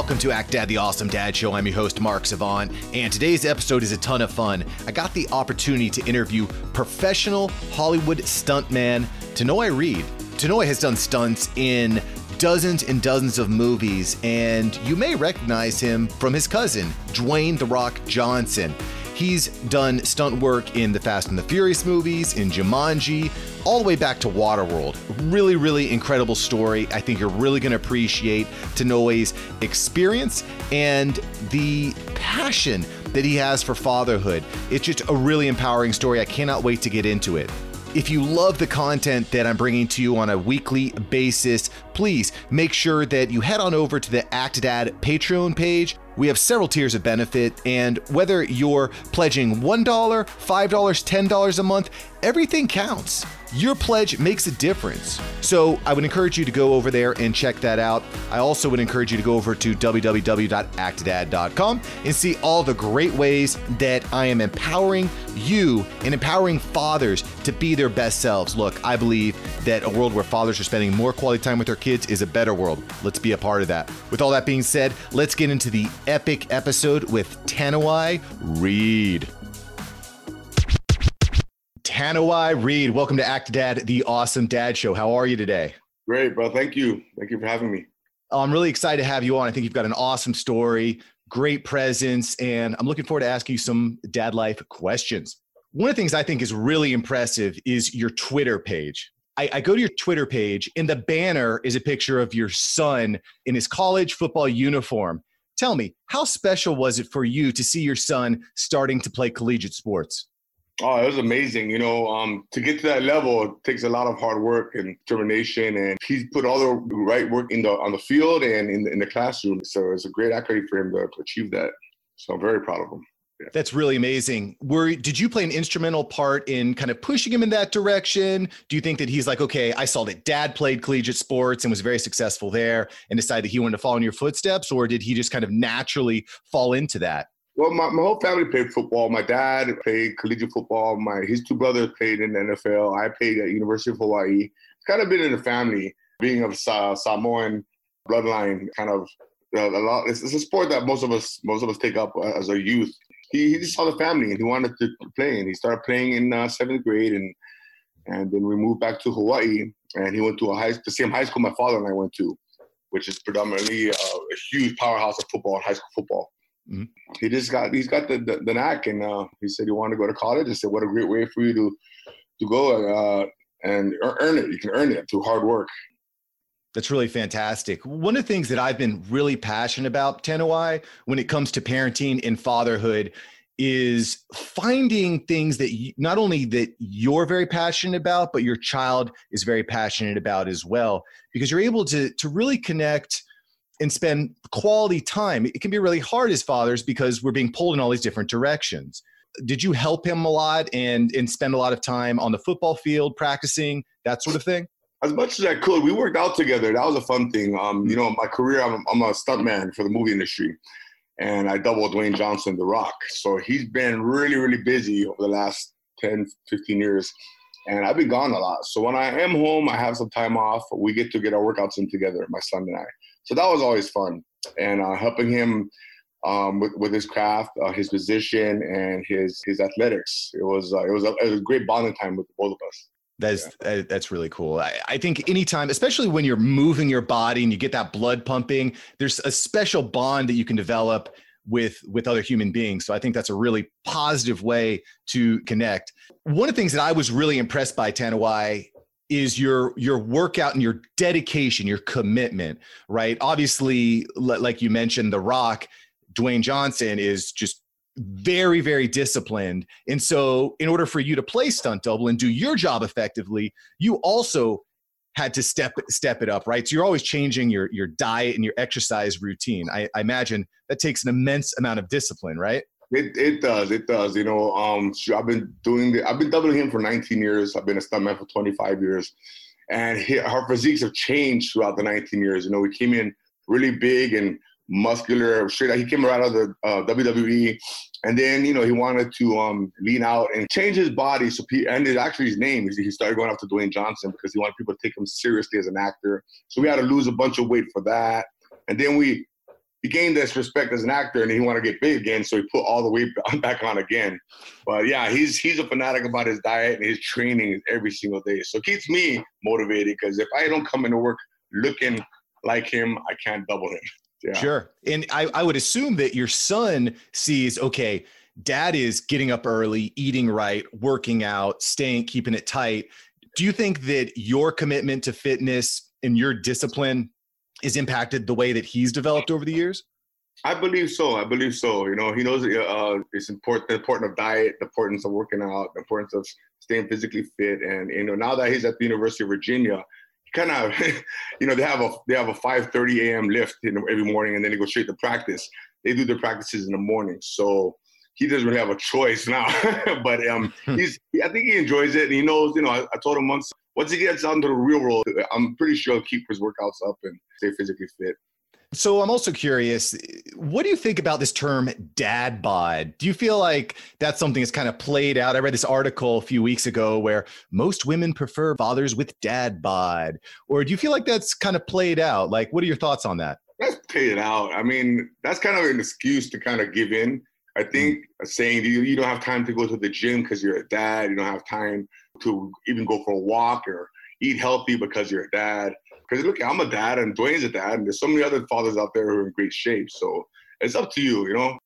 Welcome to Act Dad, the Awesome Dad Show. I'm your host, Mark Savant, and today's episode is a ton of fun. I got the opportunity to interview professional Hollywood stuntman Tanoi Reed. Tanoi has done stunts in dozens and dozens of movies, and you may recognize him from his cousin, Dwayne The Rock Johnson. He's done stunt work in the Fast and the Furious movies, in Jumanji, all the way back to Waterworld. Really, really incredible story. I think you're really going to appreciate Tanoi's experience and the passion that he has for fatherhood. It's just a really empowering story. I cannot wait to get into it. If you love the content that I'm bringing to you on a weekly basis, please make sure that you head on over to the Act Dad Patreon page. We have several tiers of benefit, and whether you're pledging $1, $5, $10 a month, everything counts. Your pledge makes a difference. So I would encourage you to go over there and check that out. I also would encourage you to go over to www.actdad.com and see all the great ways that I am empowering you and empowering fathers to be their best selves. Look, I believe that a world where fathers are spending more quality time with their kids is a better world. Let's be a part of that. With all that being said, let's get into the epic episode with Tanoi Reed. Tanoi Reed, welcome to Act Dad, the awesome dad show. How are you today? Great, bro. Thank you. Thank you for having me. Oh, I'm really excited to have you on. I think you've got an awesome story, great presence, and I'm looking forward to asking you some dad life questions. One of the things I think is really impressive is your Twitter page. I, I, go to your Twitter page, and the banner is a picture of your son in his college football uniform. Tell me, how special was it for you to see your son starting to play collegiate sports? Oh, it was amazing. You know, um, to get to that level it takes a lot of hard work and determination, and he's put all the right work in the on the field and in the, in the classroom. So it's a great accolade for him to achieve that. So I'm very proud of him. Yeah. That's really amazing. Were did you play an instrumental part in kind of pushing him in that direction? Do you think that he's like, okay, I saw that dad played collegiate sports and was very successful there and decided he wanted to follow in your footsteps, or did he just kind of naturally fall into that? Well, my, my whole family played football. My dad played collegiate football. My his two brothers played in the NFL. I played at University of Hawaii. It's kind of been in the family, being of Sa- Samoan bloodline. Kind of a lot. It's, it's, a sport that most of us most of us take up uh, as a youth. He, he just saw the family and he wanted to play. And he started playing in uh, seventh grade, and and then we moved back to Hawaii. And he went to a high the same high school my father and I went to, which is predominantly uh, a huge powerhouse of football, high school football. Mm-hmm. He just got he's got the the, the knack, and uh, he said he wanted to go to college. I said, what a great way for you to to go uh, and earn it. You can earn it through hard work. That's really fantastic. One of the things that I've been really passionate about, Tanoi, when it comes to parenting and fatherhood, is finding things that you, not only that you're very passionate about, but your child is very passionate about as well, because you're able to to really connect and spend quality time. It can be really hard as fathers because we're being pulled in all these different directions. Did you help him a lot and and spend a lot of time on the football field practicing that sort of thing? As much as I could, we worked out together. That was a fun thing. Um, you know, my career, I'm, I'm a stuntman for the movie industry, and I doubled Dwayne Johnson, The Rock. So he's been really, really busy over the last 10, 15 years and I've been gone a lot. So when I am home, I have some time off. We get to get our workouts in together, my son and I. So that was always fun, and uh, helping him um, with, with his craft, uh, his position, and his his athletics. It was uh, it was a, it was a great bonding time with both of us. That's yeah. that's really cool. I, I, think anytime, especially when you're moving your body and you get that blood pumping, there's a special bond that you can develop with with other human beings. So I think that's a really positive way to connect. One of the things that I was really impressed by Tanoi is your your workout and your dedication, your commitment, right? Obviously, like you mentioned, The Rock, Dwayne Johnson is just very very disciplined and so in order for you to play stunt double and do your job effectively you also had to step step it up right so you're always changing your your diet and your exercise routine i, I imagine that takes an immense amount of discipline right it, it does. It does. You know, um, I've been doing the, I've been doubling him for 19 years. I've been a stuntman for 25 years, and he, our physiques have changed throughout the 19 years. You know, we came in really big and muscular. Straight, he came right out of the uh, WWE, and then you know he wanted to um, lean out and change his body. So he and actually his name. He started going after Dwayne Johnson because he wanted people to take him seriously as an actor. So we had to lose a bunch of weight for that, and then we he gained this respect as an actor and he wanted to get big again, so he put all the weight back on again. But yeah, he's he's a fanatic about his diet and his training every single day. So it keeps me motivated because if I don't come into work looking like him, I can't double him. Yeah. Sure. And I, I would assume that your son sees, okay, dad is getting up early, eating right, working out, staying, keeping it tight. Do you think that your commitment to fitness and your discipline is impacted the way that he's developed over the years? I believe so. I believe so. You know, he knows uh, it's important, the importance of diet, the importance of working out, the importance of staying physically fit. And you know, now that he's at the University of Virginia, kind of, you know, they have a they have a 5:30 a.m. lift every morning, and then they go straight to practice. They do their practices in the morning, so he doesn't really have a choice now. but um, hmm. he's I think he enjoys it, and he knows. You know, I, I told him once once he gets out into the real world, I'm pretty sure he'll keep his workouts up and stay physically fit. So I'm also curious, what do you think about this term dad bod? Do you feel like that's something that's kind of played out? I read this article a few weeks ago where most women prefer fathers with dad bod. Or do you feel like that's kind of played out? Like, what are your thoughts on that? That's played out. I mean, that's kind of an excuse to kind of give in. I think mm. saying you, you don't have time to go to the gym because you're a dad, you don't have time to even go for a walk or eat healthy because you're a dad because look, I'm a dad and Dwayne's a dad, and there's so many other fathers out there who are in great shape. So it's up to you, you know.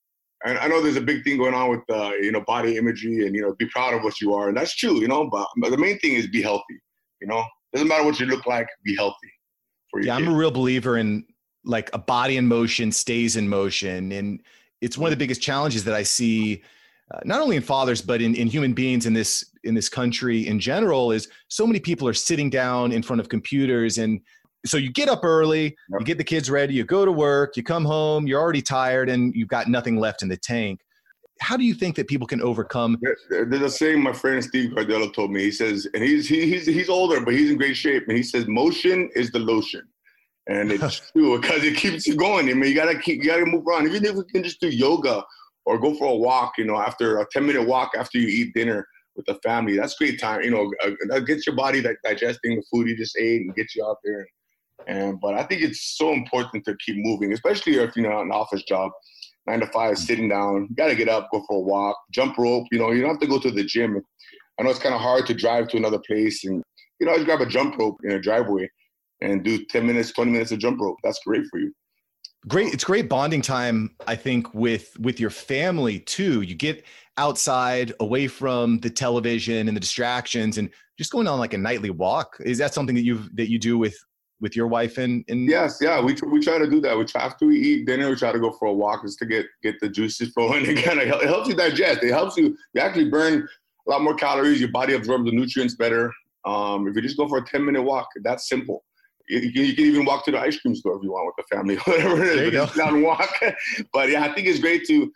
And I know there's a big thing going on with uh, you know body imagery and you know be proud of what you are, and that's true, you know. But, but the main thing is be healthy, you know. Doesn't matter what you look like, be healthy. For you. Yeah, I'm a real believer in like a body in motion stays in motion, and it's one of the biggest challenges that I see. Uh, not only in fathers but in, in human beings in this in this country in general is so many people are sitting down in front of computers and so you get up early, yep. you get the kids ready, you go to work, you come home, you're already tired and you've got nothing left in the tank. How do you think that people can overcome? There's a saying my friend Steve Cardello told me. He says, and he's he, he's he's older, but he's in great shape. And he says, motion is the lotion, and it's true because it keeps you going. I mean, you gotta keep, you gotta move around. Even if you can just do yoga or go for a walk, you know, after a 10 minute walk after you eat dinner, with the family. That's great time. You know, uh, gets your body like digesting the food you just ate and get you out there. And, and but I think it's so important to keep moving, especially if you're not an office job, nine to five, sitting down. You got to get up, go for a walk, jump rope. You know, you don't have to go to the gym. I know it's kind of hard to drive to another place, and you know, just grab a jump rope in a driveway and do 10 minutes, 20 minutes of jump rope. That's great for you great it's great bonding time i think with with your family too. You get outside away from the television and the distractions and just going on like a nightly walk. Is that something that you that you do with with your wife and, and yes yeah we, we try to do that. We try after we eat dinner. We try to go for a walk just to get get the juices flowing again it helps you digest. It helps you you actually burn a lot more calories. Your body absorbs the nutrients better. Um, if you just go for a 10 minute walk that's simple you, you, can even walk to the ice cream store if you want with the family, whatever it is. There Down walk. but yeah, I think it's great to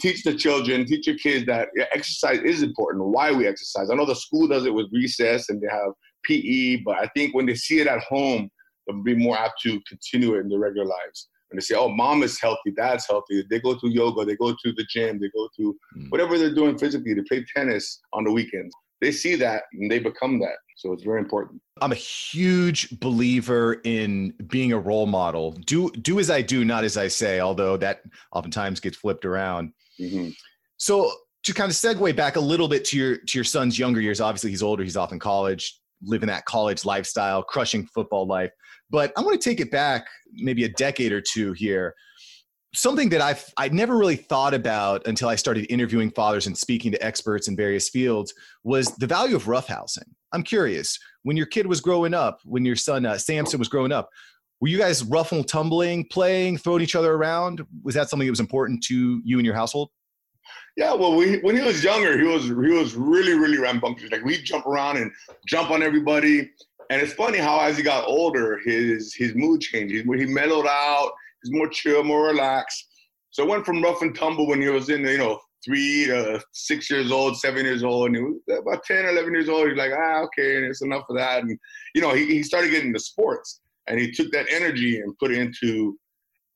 teach the children, teach your kids that exercise is important. Why we exercise. I know the school does it with recess and they have PE, but I think when they see it at home, they'll be more apt to continue it in their regular lives. And they say, "Oh, mom is healthy, dad's healthy." They go to yoga, they go to the gym, they go to mm. whatever they're doing physically. They play tennis on the weekends. They see that and they become that. So it's very important. I'm a huge believer in being a role model. Do do as I do, not as I say. Although that oftentimes gets flipped around. Mm-hmm. So to kind of segue back a little bit to your to your son's younger years. Obviously, he's older. He's off in college, living that college lifestyle, crushing football life. But I want to take it back maybe a decade or two here something that I've I never really thought about until I started interviewing fathers and speaking to experts in various fields was the value of roughhousing. I'm curious, when your kid was growing up, when your son uh, Samson was growing up, were you guys rough and tumbling, playing, throwing each other around? Was that something that was important to you and your household? Yeah, well, we, when he was younger, he was he was really really rambunctious. Like we jump around and jump on everybody. And it's funny how as he got older, his his mood changed. He, he mellowed out He's more chill, more relaxed. So I went from rough and tumble when he was in, you know, three to six years old, seven years old, and he was about 10, 11 years old. He's like, ah, okay, and it's enough of that. And, you know, he, he started getting into sports and he took that energy and put it into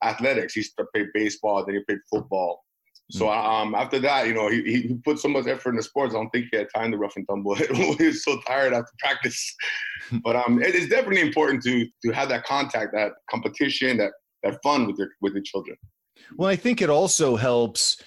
athletics. He started played baseball, then he played football. So mm. um, after that, you know, he, he put so much effort in the sports. I don't think he had time to rough and tumble. he was so tired after practice. but um, it is definitely important to to have that contact, that competition, that that fun with their with the children. Well, I think it also helps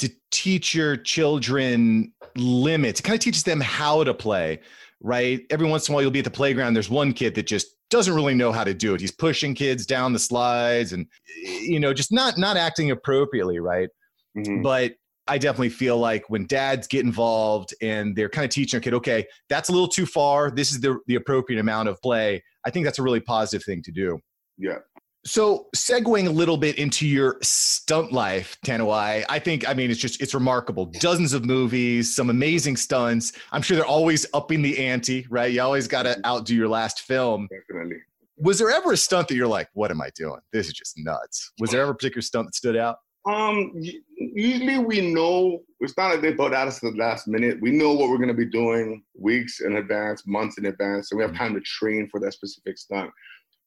to teach your children limits. It kind of teaches them how to play, right? Every once in a while, you'll be at the playground. There's one kid that just doesn't really know how to do it. He's pushing kids down the slides and you know just not not acting appropriately, right? Mm-hmm. But I definitely feel like when dads get involved and they're kind of teaching a kid, okay, that's a little too far. This is the the appropriate amount of play. I think that's a really positive thing to do. Yeah. So, segueing a little bit into your stunt life, Tanoi, I think, I mean, it's just, it's remarkable. Dozens of movies, some amazing stunts. I'm sure they're always upping the ante, right? You always got to mm-hmm. outdo your last film. Definitely. Was there ever a stunt that you're like, what am I doing? This is just nuts. Was there ever a particular stunt that stood out? Um, usually we know it's not like they thought at us at the last minute. We know what we're going to be doing weeks in advance, months in advance, and we have mm-hmm. time to train for that specific stunt.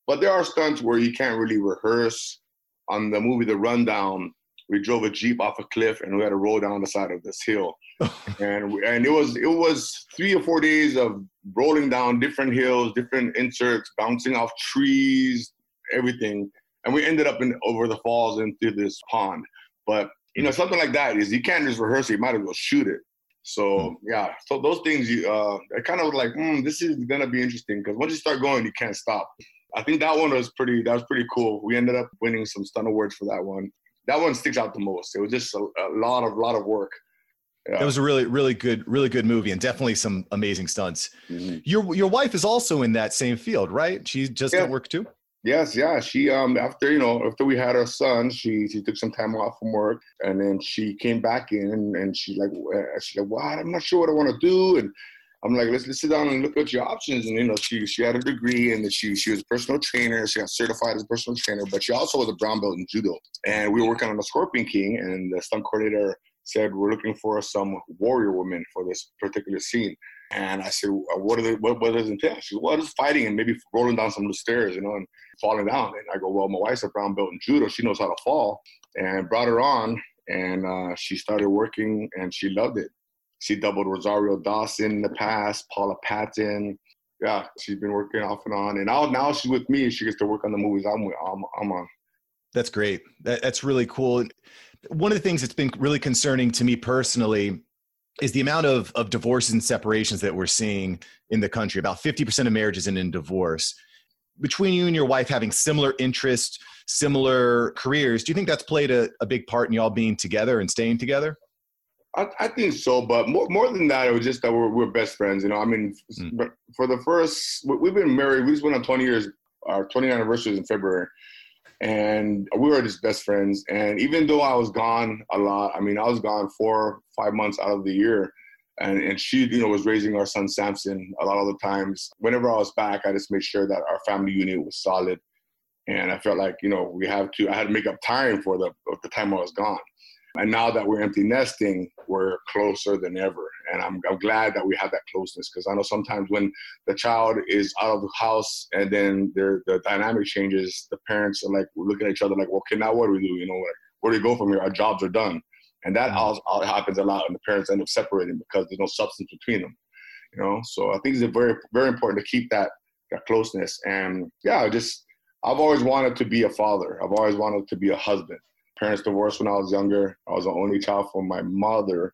But there are stunts where you can't really rehearse. On the movie The Rundown, we drove a jeep off a cliff and we had to roll down the side of this hill, and we, and it was it was three or four days of rolling down different hills, different inserts, bouncing off trees, everything, and we ended up in over the falls into this pond. But you know something like that is you can't just rehearse it; you might as well shoot it. So hmm. yeah, so those things you uh, I kind of like, mm, this is gonna be interesting because once you start going, you can't stop. I think that one was pretty. That was pretty cool. We ended up winning some stunt awards for that one. That one sticks out the most. It was just a, a lot of lot of work. Yeah. That was a really, really good, really good movie, and definitely some amazing stunts. Mm-hmm. Your your wife is also in that same field, right? She just yeah. work too. Yes, yeah. She um after you know after we had our son, she she took some time off from work, and then she came back in, and, and she like she's like, "Well, I'm not sure what I want to do," and I'm like, let's, let's sit down and look at your options. And you know, she she had a degree and she she was a personal trainer. She got certified as a personal trainer, but she also was a brown belt in judo. And we were working on the Scorpion King, and the stunt coordinator said we're looking for some warrior women for this particular scene. And I said, what are they, what, what does it entail? She said, well, just fighting and maybe rolling down some of the stairs, you know, and falling down. And I go, well, my wife's a brown belt in judo. She knows how to fall. And brought her on, and uh, she started working, and she loved it. She doubled Rosario Dawson in the past, Paula Patton. Yeah, she's been working off and on, and now now she's with me. She gets to work on the movies I'm I'm, I'm on. That's great. That, that's really cool. One of the things that's been really concerning to me personally is the amount of, of divorces and separations that we're seeing in the country. About 50% of marriages end in divorce. Between you and your wife having similar interests, similar careers, do you think that's played a, a big part in y'all being together and staying together? I, I, think so, but more more than that, it was just that we're, we're best friends. You know, I mean, mm. for the first, we've been married. We just went on 20 years. Our 20th anniversary is in February, and we were just best friends. And even though I was gone a lot, I mean, I was gone four, five months out of the year, and and she, you know, was raising our son Samson a lot of the times. Whenever I was back, I just made sure that our family unit was solid, and I felt like you know we have to. I had to make up time for the the time I was gone. And now that we're empty nesting, we're closer than ever. And I'm, I'm glad that we have that closeness because I know sometimes when the child is out of the house and then the dynamic changes, the parents are like looking at each other like, well, okay, now what do we do? You know, where, where do we go from here? Our jobs are done. And that mm-hmm. all, happens a lot, and the parents end up separating because there's no substance between them. You know, so I think it's very, very important to keep that that closeness. And yeah, I just I've always wanted to be a father. I've always wanted to be a husband parents divorced when I was younger. I was the only child from my mother.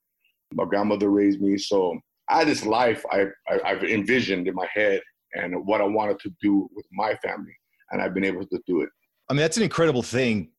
My grandmother raised me. So I had this life I, I, have envisioned in my head and what I wanted to do with my family. And I've been able to do it. I mean, that's an incredible thing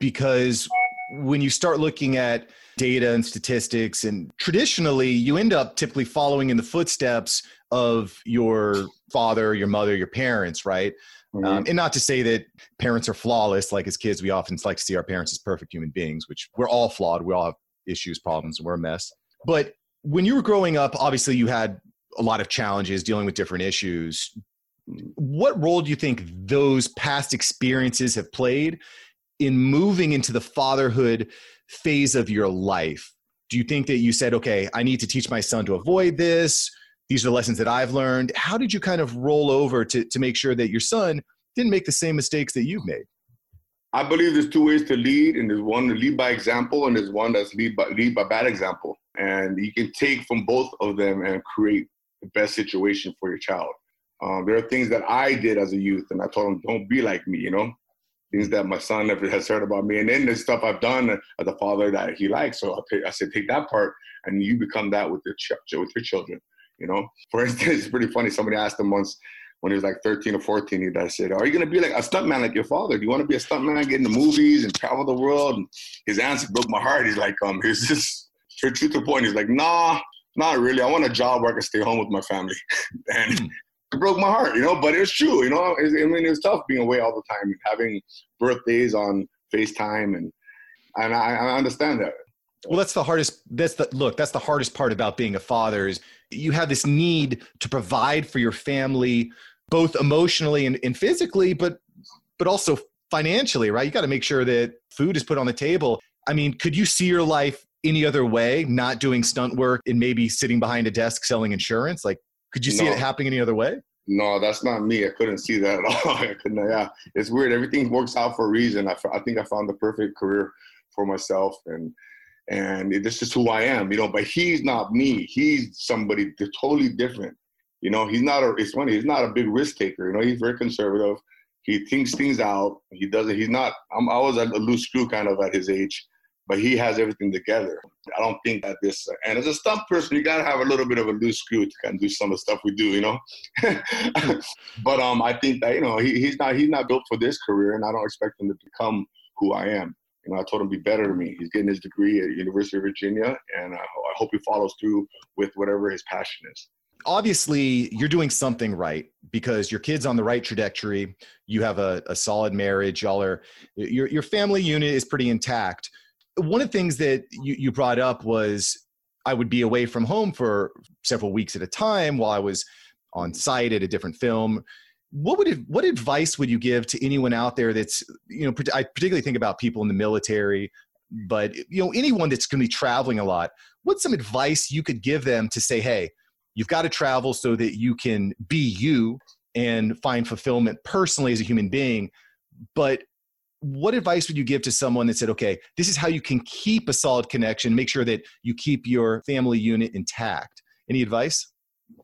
because when you start looking at data and statistics, and traditionally, you end up typically following in the footsteps of your father, your mother, your parents, right? Mm-hmm. Um, and not to say that parents are flawless. Like as kids, we often like to see our parents as perfect human beings, which we're all flawed. We all have issues, problems, and we're a mess. But when you were growing up, obviously you had a lot of challenges dealing with different issues. What role do you think those past experiences have played in moving into the fatherhood phase of your life? Do you think that you said, okay, I need to teach my son to avoid this? These are the lessons that I've learned. How did you kind of roll over to, to make sure that your son didn't make the same mistakes that you've made? I believe there's two ways to lead, and there's one to lead by example, and there's one that's lead by lead by bad example. And you can take from both of them and create the best situation for your child. Um, there are things that I did as a youth, and I told them, "Don't be like me," you know. things that my son has heard about me, and then the stuff I've done as a father that he likes. So I, I said, take that part, and you become that with your ch- with your children. You know, for instance, it's pretty funny. Somebody asked him once when he was like 13 or 14, he said, Are you going to be like a stuntman like your father? Do you want to be a stuntman, get in the movies and travel the world? And his answer broke my heart. He's like, um, he's just, to to the point, he's like, Nah, not really. I want a job where I can stay home with my family. and hmm. it broke my heart, you know, but it's true, you know. I mean, it's tough being away all the time and having birthdays on FaceTime. And, and I, I understand that. Well, that's the hardest. That's the look. That's the hardest part about being a father is you have this need to provide for your family both emotionally and, and physically, but but also financially, right? You got to make sure that food is put on the table. I mean, could you see your life any other way, not doing stunt work and maybe sitting behind a desk selling insurance? Like, could you see no. it happening any other way? No, that's not me. I couldn't see that at all. I couldn't. Yeah, it's weird. Everything works out for a reason. I, I think I found the perfect career for myself, and and this is who I am. You know, but he's not me. He's somebody totally different. You know, he's not a. It's funny. He's not a big risk taker. You know, he's very conservative. He thinks things out. He doesn't. He's not. I'm, I was a loose screw kind of at his age, but he has everything together. I don't think that this. And as a stunt person, you gotta have a little bit of a loose screw to kind of do some of the stuff we do. You know. but um, I think that you know he, he's not. He's not built for this career, and I don't expect him to become who I am. You know, I told him be better than me. He's getting his degree at University of Virginia, and I, I hope he follows through with whatever his passion is. Obviously you're doing something right because your kid's on the right trajectory. You have a, a solid marriage. Y'all are your, your family unit is pretty intact. One of the things that you, you brought up was i would be away from home for several weeks at a time while i was on site at a different film what would what advice would you give to anyone out there that's you know i particularly think about people in the military but you know anyone that's going to be traveling a lot what's some advice you could give them to say hey You've got to travel so that you can be you and find fulfillment personally as a human being. But what advice would you give to someone that said, okay, this is how you can keep a solid connection, make sure that you keep your family unit intact? Any advice?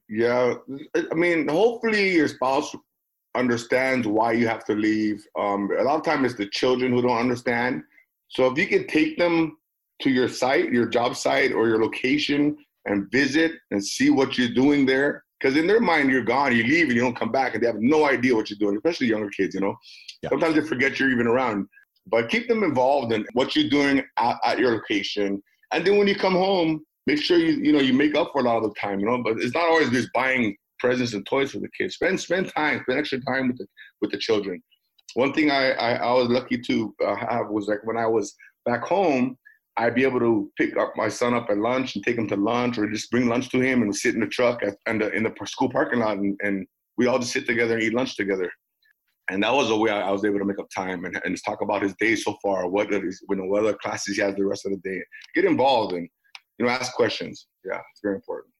Yeah. I mean, hopefully your spouse understands why you have to leave. Um, a lot of times it's the children who don't understand. So if you can take them to your site, your job site, or your location and visit and see what you're doing there. Because in their mind, you're gone, you leave, and you don't come back, and they have no idea what you're doing, especially younger kids, you know? Yeah. Sometimes they forget you're even around. But keep them involved in what you're doing at, at your location. And then when you come home, make sure you, you know, you make up for a lot of the time, you know? But it's not always just buying presents and toys for the kids. Spend spend time, spend extra time with the with the children. One thing I I, I was lucky to uh, have was like when I was back home, I'd be able to pick up my son up at lunch and take him to lunch, or just bring lunch to him and sit in the truck at, in, the, in the school parking lot, and, and we all just sit together and eat lunch together. And that was a way I, was able to make up time and, and talk about his day so far, what is, you know, what other classes he has the rest of the day. Get involved and you know ask questions. Yeah, it's very important.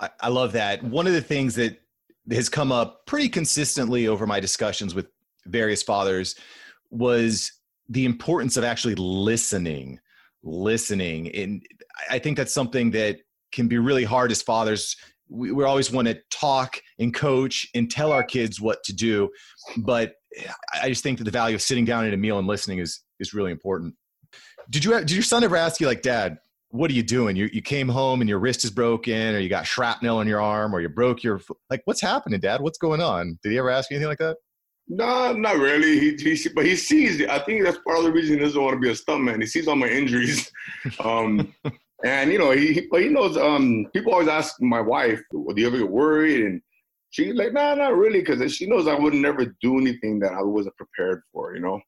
I, I love that. One of the things that has come up pretty consistently over my discussions with various fathers was the importance of actually listening listening. And I think that's something that can be really hard as fathers. We, we always want to talk and coach and tell our kids what to do. But I just think that the value of sitting down at a meal and listening is, is really important. Did you, did your son ever ask you like, dad, what are you doing? You, you came home and your wrist is broken or you got shrapnel in your arm or you broke your, like, what's happening, dad? What's going on? Did he ever ask you anything like that? No, not really. He, he, but he sees. It. I think that's part of the reason he doesn't want to be a stuntman. He sees all my injuries, um, and you know, he, but he knows. Um, people always ask my wife, "Do you ever get worried?" And she's like, "Nah, not really," because she knows I would never do anything that I wasn't prepared for. You know,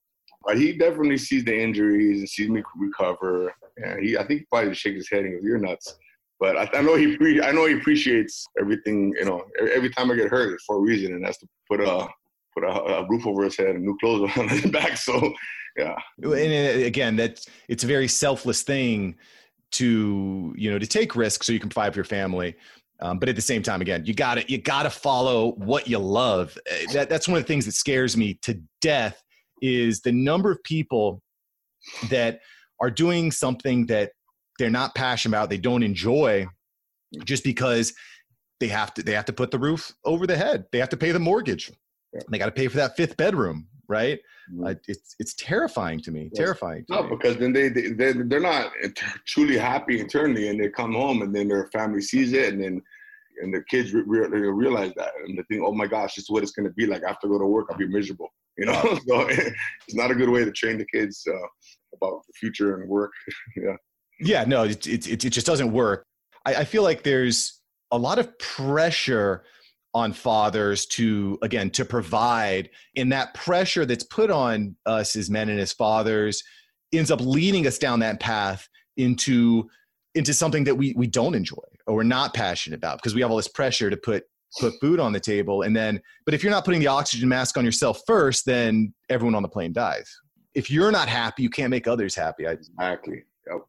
but he definitely sees the injuries and sees me recover. And he, I think, he probably just shakes his head and goes, "You're nuts." But I, I know he, pre- I know he appreciates everything. You know, every time I get hurt, it's for a reason, and that's to put a put a, a, roof over his head and new clothes on his back. So, yeah. And uh, again, that's it's a very selfless thing to you know to take risks so you can provide for your family. Um, but at the same time, again, you got to you got to follow what you love. Uh, that, that's one of the things that scares me to death is the number of people that are doing something that they're not passionate about, they don't enjoy, just because they have to they have to put the roof over the head, they have to pay the mortgage, they got to pay for that fifth bedroom. right? Mm-hmm. Uh, it's it's terrifying to me. Yes. Terrifying. To no, me. because then they they they're not truly happy internally, and they come home, and then their family sees it, and then and the kids re- re- realize that, and they think, oh my gosh, this is what it's going to be like. I have to go to work. I'll be miserable. You know, so it's not a good way to train the kids uh, about the future and work. yeah. Yeah. No, it, it it just doesn't work. I, I feel like there's a lot of pressure on fathers to again to provide and that pressure that's put on us as men and as fathers ends up leading us down that path into into something that we we don't enjoy or we're not passionate about because we have all this pressure to put put food on the table and then but if you're not putting the oxygen mask on yourself first then everyone on the plane dies if you're not happy you can't make others happy I, exactly yep.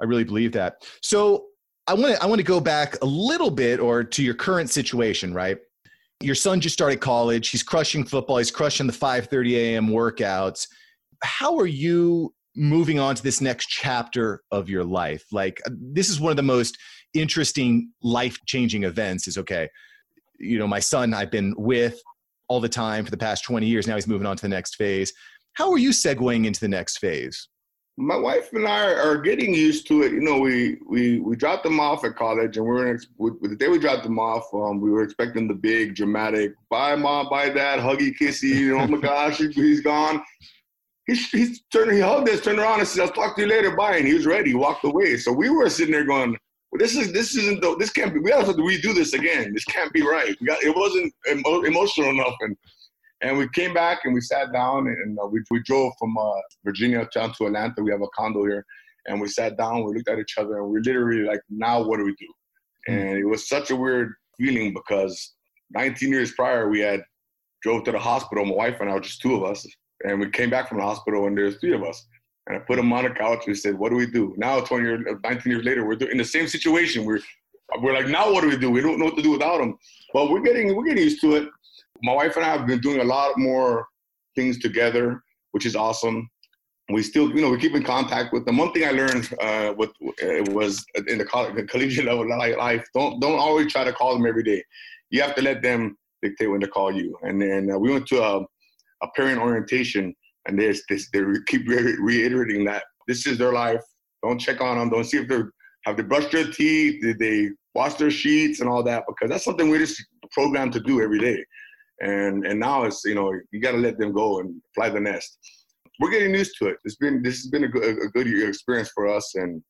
i really believe that so I want to I want to go back a little bit or to your current situation, right? Your son just started college. He's crushing football. He's crushing the 5:30 a.m. workouts. How are you moving on to this next chapter of your life? Like uh, this is one of the most interesting life-changing events is okay. You know, my son I've been with all the time for the past 20 years. Now he's moving on to the next phase. How are you segueing into the next phase? my wife and I are getting used to it. You know, we we we dropped them off at college, and we are in, the day we dropped them off, um, we were expecting the big dramatic "bye mom, bye dad, huggy kissy." You know, oh my gosh, he's gone. He's he's turned, he hugged us, turned around, and said, "I'll talk to you later, bye." And he was ready, he walked away. So we were sitting there going, well, "This is this isn't the, this can't be. We have to redo this again. This can't be right. We got it wasn't emo- emotional enough." And and we came back and we sat down and uh, we, we drove from uh, Virginia down to Atlanta. We have a condo here. And we sat down, we looked at each other, and we literally like, now what do we do? Hmm. And it was such a weird feeling because 19 years prior, we had drove to the hospital. My wife and I were just two of us. And we came back from the hospital and there's three of us. And I put him on the couch. We said, what do we do? Now, 20 years, 19 years later, we're in the same situation. We're, we're like, now what do we do? We don't know what to do without him. But we're getting, we're getting used to it my wife and I have been doing a lot more things together, which is awesome. We still, you know, we keep in contact with them. One thing I learned uh, with it was in the, college, the collegiate level life. Don't don't always try to call them every day. You have to let them dictate when to call you. And then uh, we went to a, a parent orientation, and this they keep re- reiterating that this is their life. Don't check on them. Don't see if they're have they brushed their teeth. Did they wash their sheets and all that? Because that's something we're just programmed to do every day and and now it's you know you got to let them go and fly the nest. We're getting used to it. It's been this has been a good, a good experience for us, and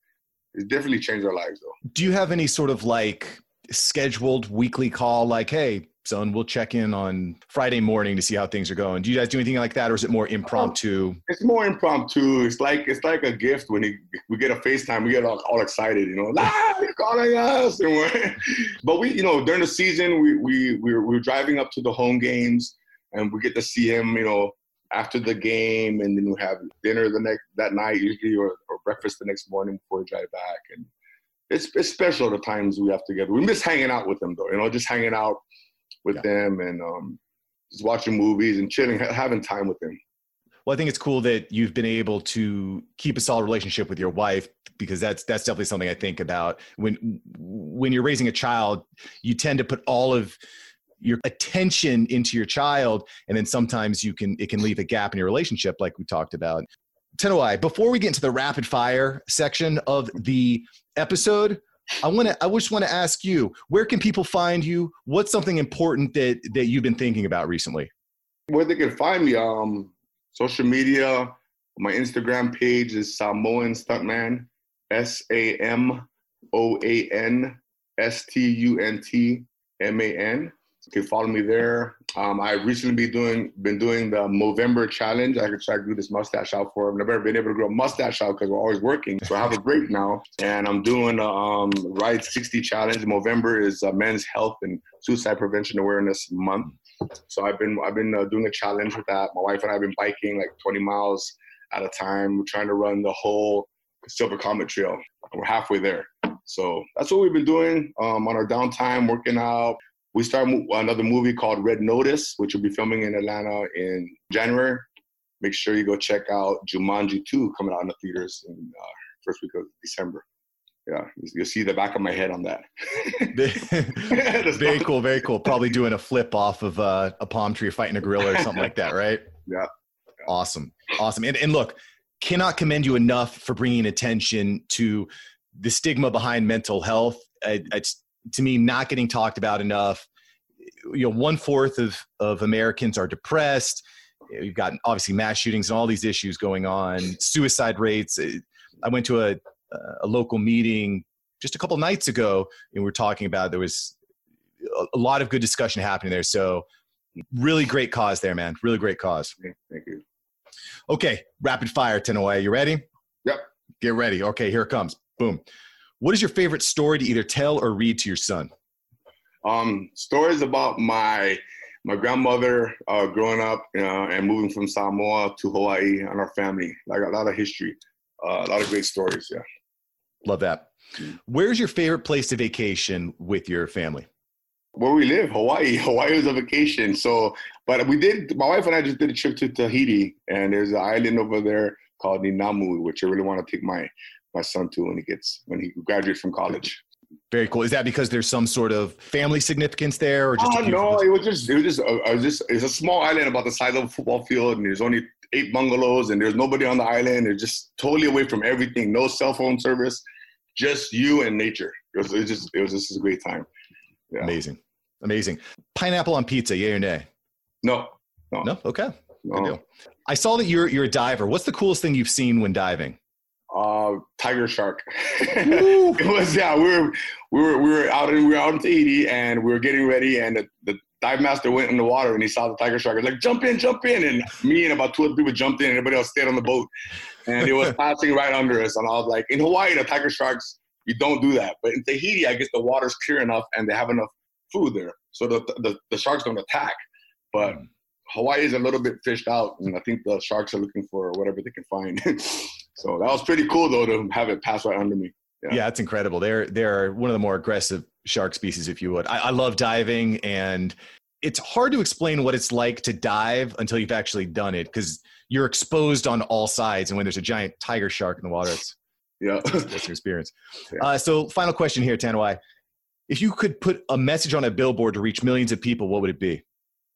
it's definitely changed our lives though. Do you have any sort of like scheduled weekly call, like, hey, son, we'll check in on Friday morning to see how things are going. Do you guys do anything like that, or is it more impromptu? It's more impromptu. It's like it's like a gift when he, we get a FaceTime, we get all, all excited, you know, ah, you're calling us. but we, you know, during the season, we we we're, we're driving up to the home games, and we get to see him, you know, after the game, and then we have dinner the next that night usually, or, or breakfast the next morning before we drive back, and. It's, it's special the times we have together. We miss hanging out with them though, you know, just hanging out, with yeah. them and um, just watching movies and chilling, having time with them. Well, I think it's cool that you've been able to keep a solid relationship with your wife because that's that's definitely something I think about when when you're raising a child. You tend to put all of your attention into your child, and then sometimes you can it can leave a gap in your relationship, like we talked about. Tanoi, before we get into the rapid fire section of the episode, I want to. I just want to ask you, where can people find you? What's something important that that you've been thinking about recently? Where they can find me, um, social media. My Instagram page is Samoan Stuntman, S A M O A N S T U N T M A N. You can follow me there. Um, I recently been doing been doing the Movember challenge. I could try to do this mustache out for. I've never been able to grow a mustache out because we're always working. So I have a break now, and I'm doing a um, Ride 60 challenge. Movember is Men's Health and Suicide Prevention Awareness Month. So I've been I've been uh, doing a challenge with that. My wife and I have been biking like 20 miles at a time. We're trying to run the whole Silver Comet Trail. We're halfway there. So that's what we've been doing um, on our downtime, working out, we start another movie called Red Notice, which will be filming in Atlanta in January. Make sure you go check out Jumanji 2 coming out in the theaters in uh, first week of December. Yeah, you'll see the back of my head on that. very cool, very cool. Probably doing a flip off of uh, a palm tree, fighting a gorilla or something like that, right? Yeah. Awesome. Awesome. And, and look, cannot commend you enough for bringing attention to the stigma behind mental health. It's to me not getting talked about enough. You know, one fourth of, of Americans are depressed. You've got obviously mass shootings and all these issues going on, suicide rates. I went to a, a local meeting just a couple nights ago and we are talking about there was a lot of good discussion happening there. So really great cause there, man. Really great cause. Thank you. Okay, rapid fire, Tanoi. You ready? Yep. Get ready. Okay, here it comes. Boom. What is your favorite story to either tell or read to your son? Um, stories about my my grandmother uh, growing up uh, and moving from Samoa to Hawaii and our family. Like a lot of history, uh, a lot of great stories. Yeah. Love that. Where's your favorite place to vacation with your family? where we live, Hawaii. Hawaii was a vacation. So, but we did. My wife and I just did a trip to Tahiti, and there's an island over there called Ninamu, which I really want to take my my son to when he gets when he graduates from college. Very cool. Is that because there's some sort of family significance there, or just? Oh no, it was just it was just uh, it was just it's a small island about the size of a football field, and there's only eight bungalows, and there's nobody on the island. It's just totally away from everything. No cell phone service, just you and nature. It was, it was just it was just a great time. Yeah. Amazing. Amazing. Pineapple on pizza, yay or nay? No. No. No? Okay. No. Good deal. I saw that you're you're a diver. What's the coolest thing you've seen when diving? Uh, tiger shark. it was yeah. We were we were we were out in we were out in Tahiti and we were getting ready and the, the dive master went in the water and he saw the tiger shark. He was like, jump in, jump in. And me and about two other people jumped in and everybody else stayed on the boat. And it was passing right under us. And I was like, in Hawaii, the tiger sharks, you don't do that. But in Tahiti, I guess the water's clear enough and they have enough food there, so the the, the sharks don't attack. But mm. Hawaii is a little bit fished out, and I think the sharks are looking for whatever they can find. so that was pretty cool though to have it pass right under me. Yeah. yeah, it's incredible. They're they're one of the more aggressive shark species, if you would. I, I love diving, and it's hard to explain what it's like to dive until you've actually done it because you're exposed on all sides. And when there's a giant tiger shark in the water, it's yeah, that's your experience. Yeah. Uh, so, final question here, Tanoi. If you could put a message on a billboard to reach millions of people, what would it be?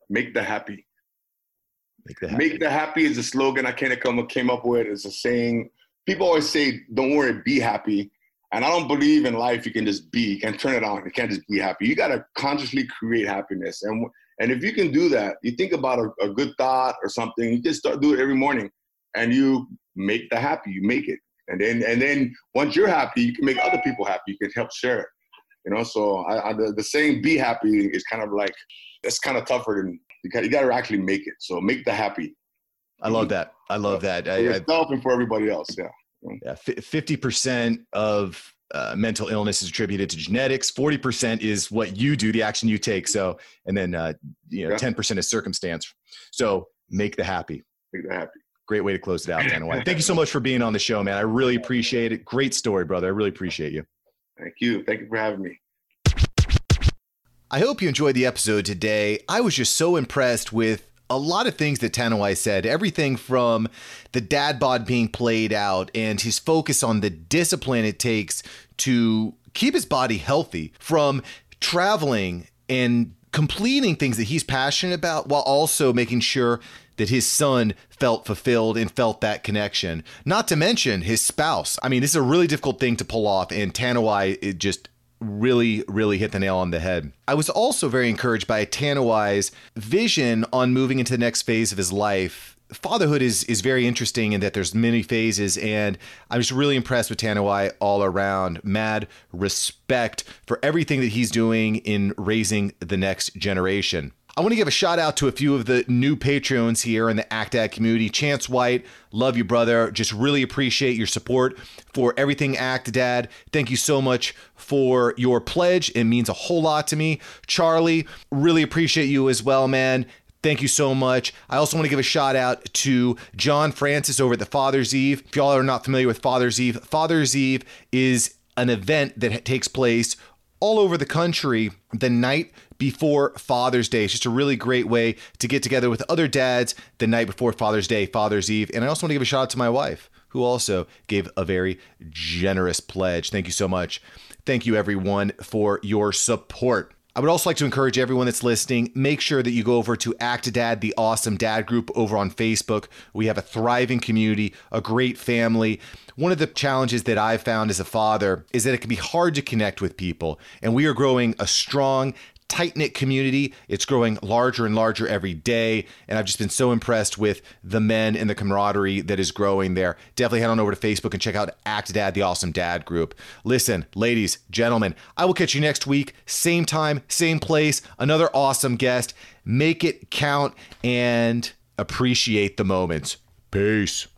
Make the happy. Make the happy. Make the happy is a slogan I kind of come came up with. It's a saying. People always say, "Don't worry, be happy." And I don't believe in life you can just be. You can turn it on. You can't just be happy. You got to consciously create happiness. And and if you can do that, you think about a, a good thought or something. You just start do it every morning, and you make the happy. You make it, and then and then once you're happy, you can make other people happy. You can help share it. You know, so I, I, the, the saying "be happy" is kind of like it's kind of tougher than you got, you got to actually make it. So make the happy. I love that. I love that. For yourself and for everybody else. Yeah. Yeah. Fifty percent of uh, mental illness is attributed to genetics. Forty percent is what you do, the action you take. So, and then uh, you know, ten yeah. percent is circumstance. So make the happy. Make the happy. Great way to close it out, Dan. Thank you so much for being on the show, man. I really appreciate it. Great story, brother. I really appreciate you. Thank you. Thank you for having me. I hope you enjoyed the episode today. I was just so impressed with a lot of things that Tanoi said. Everything from the dad bod being played out and his focus on the discipline it takes to keep his body healthy, from traveling and completing things that he's passionate about while also making sure that his son felt fulfilled and felt that connection. Not to mention his spouse. I mean, this is a really difficult thing to pull off, and it just really, really hit the nail on the head. I was also very encouraged by Tanoi's vision on moving into the next phase of his life. Fatherhood is is very interesting in that there's many phases, and I'm just really impressed with Tanoi all around. Mad respect for everything that he's doing in raising the next generation. I want to give a shout out to a few of the new Patreons here in the Act Dad community. Chance White, love you, brother. Just really appreciate your support for everything Act Dad. Thank you so much for your pledge. It means a whole lot to me. Charlie, really appreciate you as well, man. Thank you so much. I also want to give a shout out to John Francis over at the Father's Eve. If y'all are not familiar with Father's Eve, Father's Eve is an event that takes place all over the country the night before Father's Day. It's just a really great way to get together with other dads the night before Father's Day, Father's Eve. And I also want to give a shout out to my wife, who also gave a very generous pledge. Thank you so much. Thank you, everyone, for your support. I would also like to encourage everyone that's listening, make sure that you go over to Act Dad, the awesome dad group over on Facebook. We have a thriving community, a great family. One of the challenges that I've found as a father is that it can be hard to connect with people, and we are growing a strong, tight knit community. It's growing larger and larger every day. And I've just been so impressed with the men and the camaraderie that is growing there. Definitely head on over to Facebook and check out Act Dad, the awesome dad group. Listen, ladies, gentlemen, I will catch you next week, same time, same place, another awesome guest. Make it count and appreciate the moments. Peace.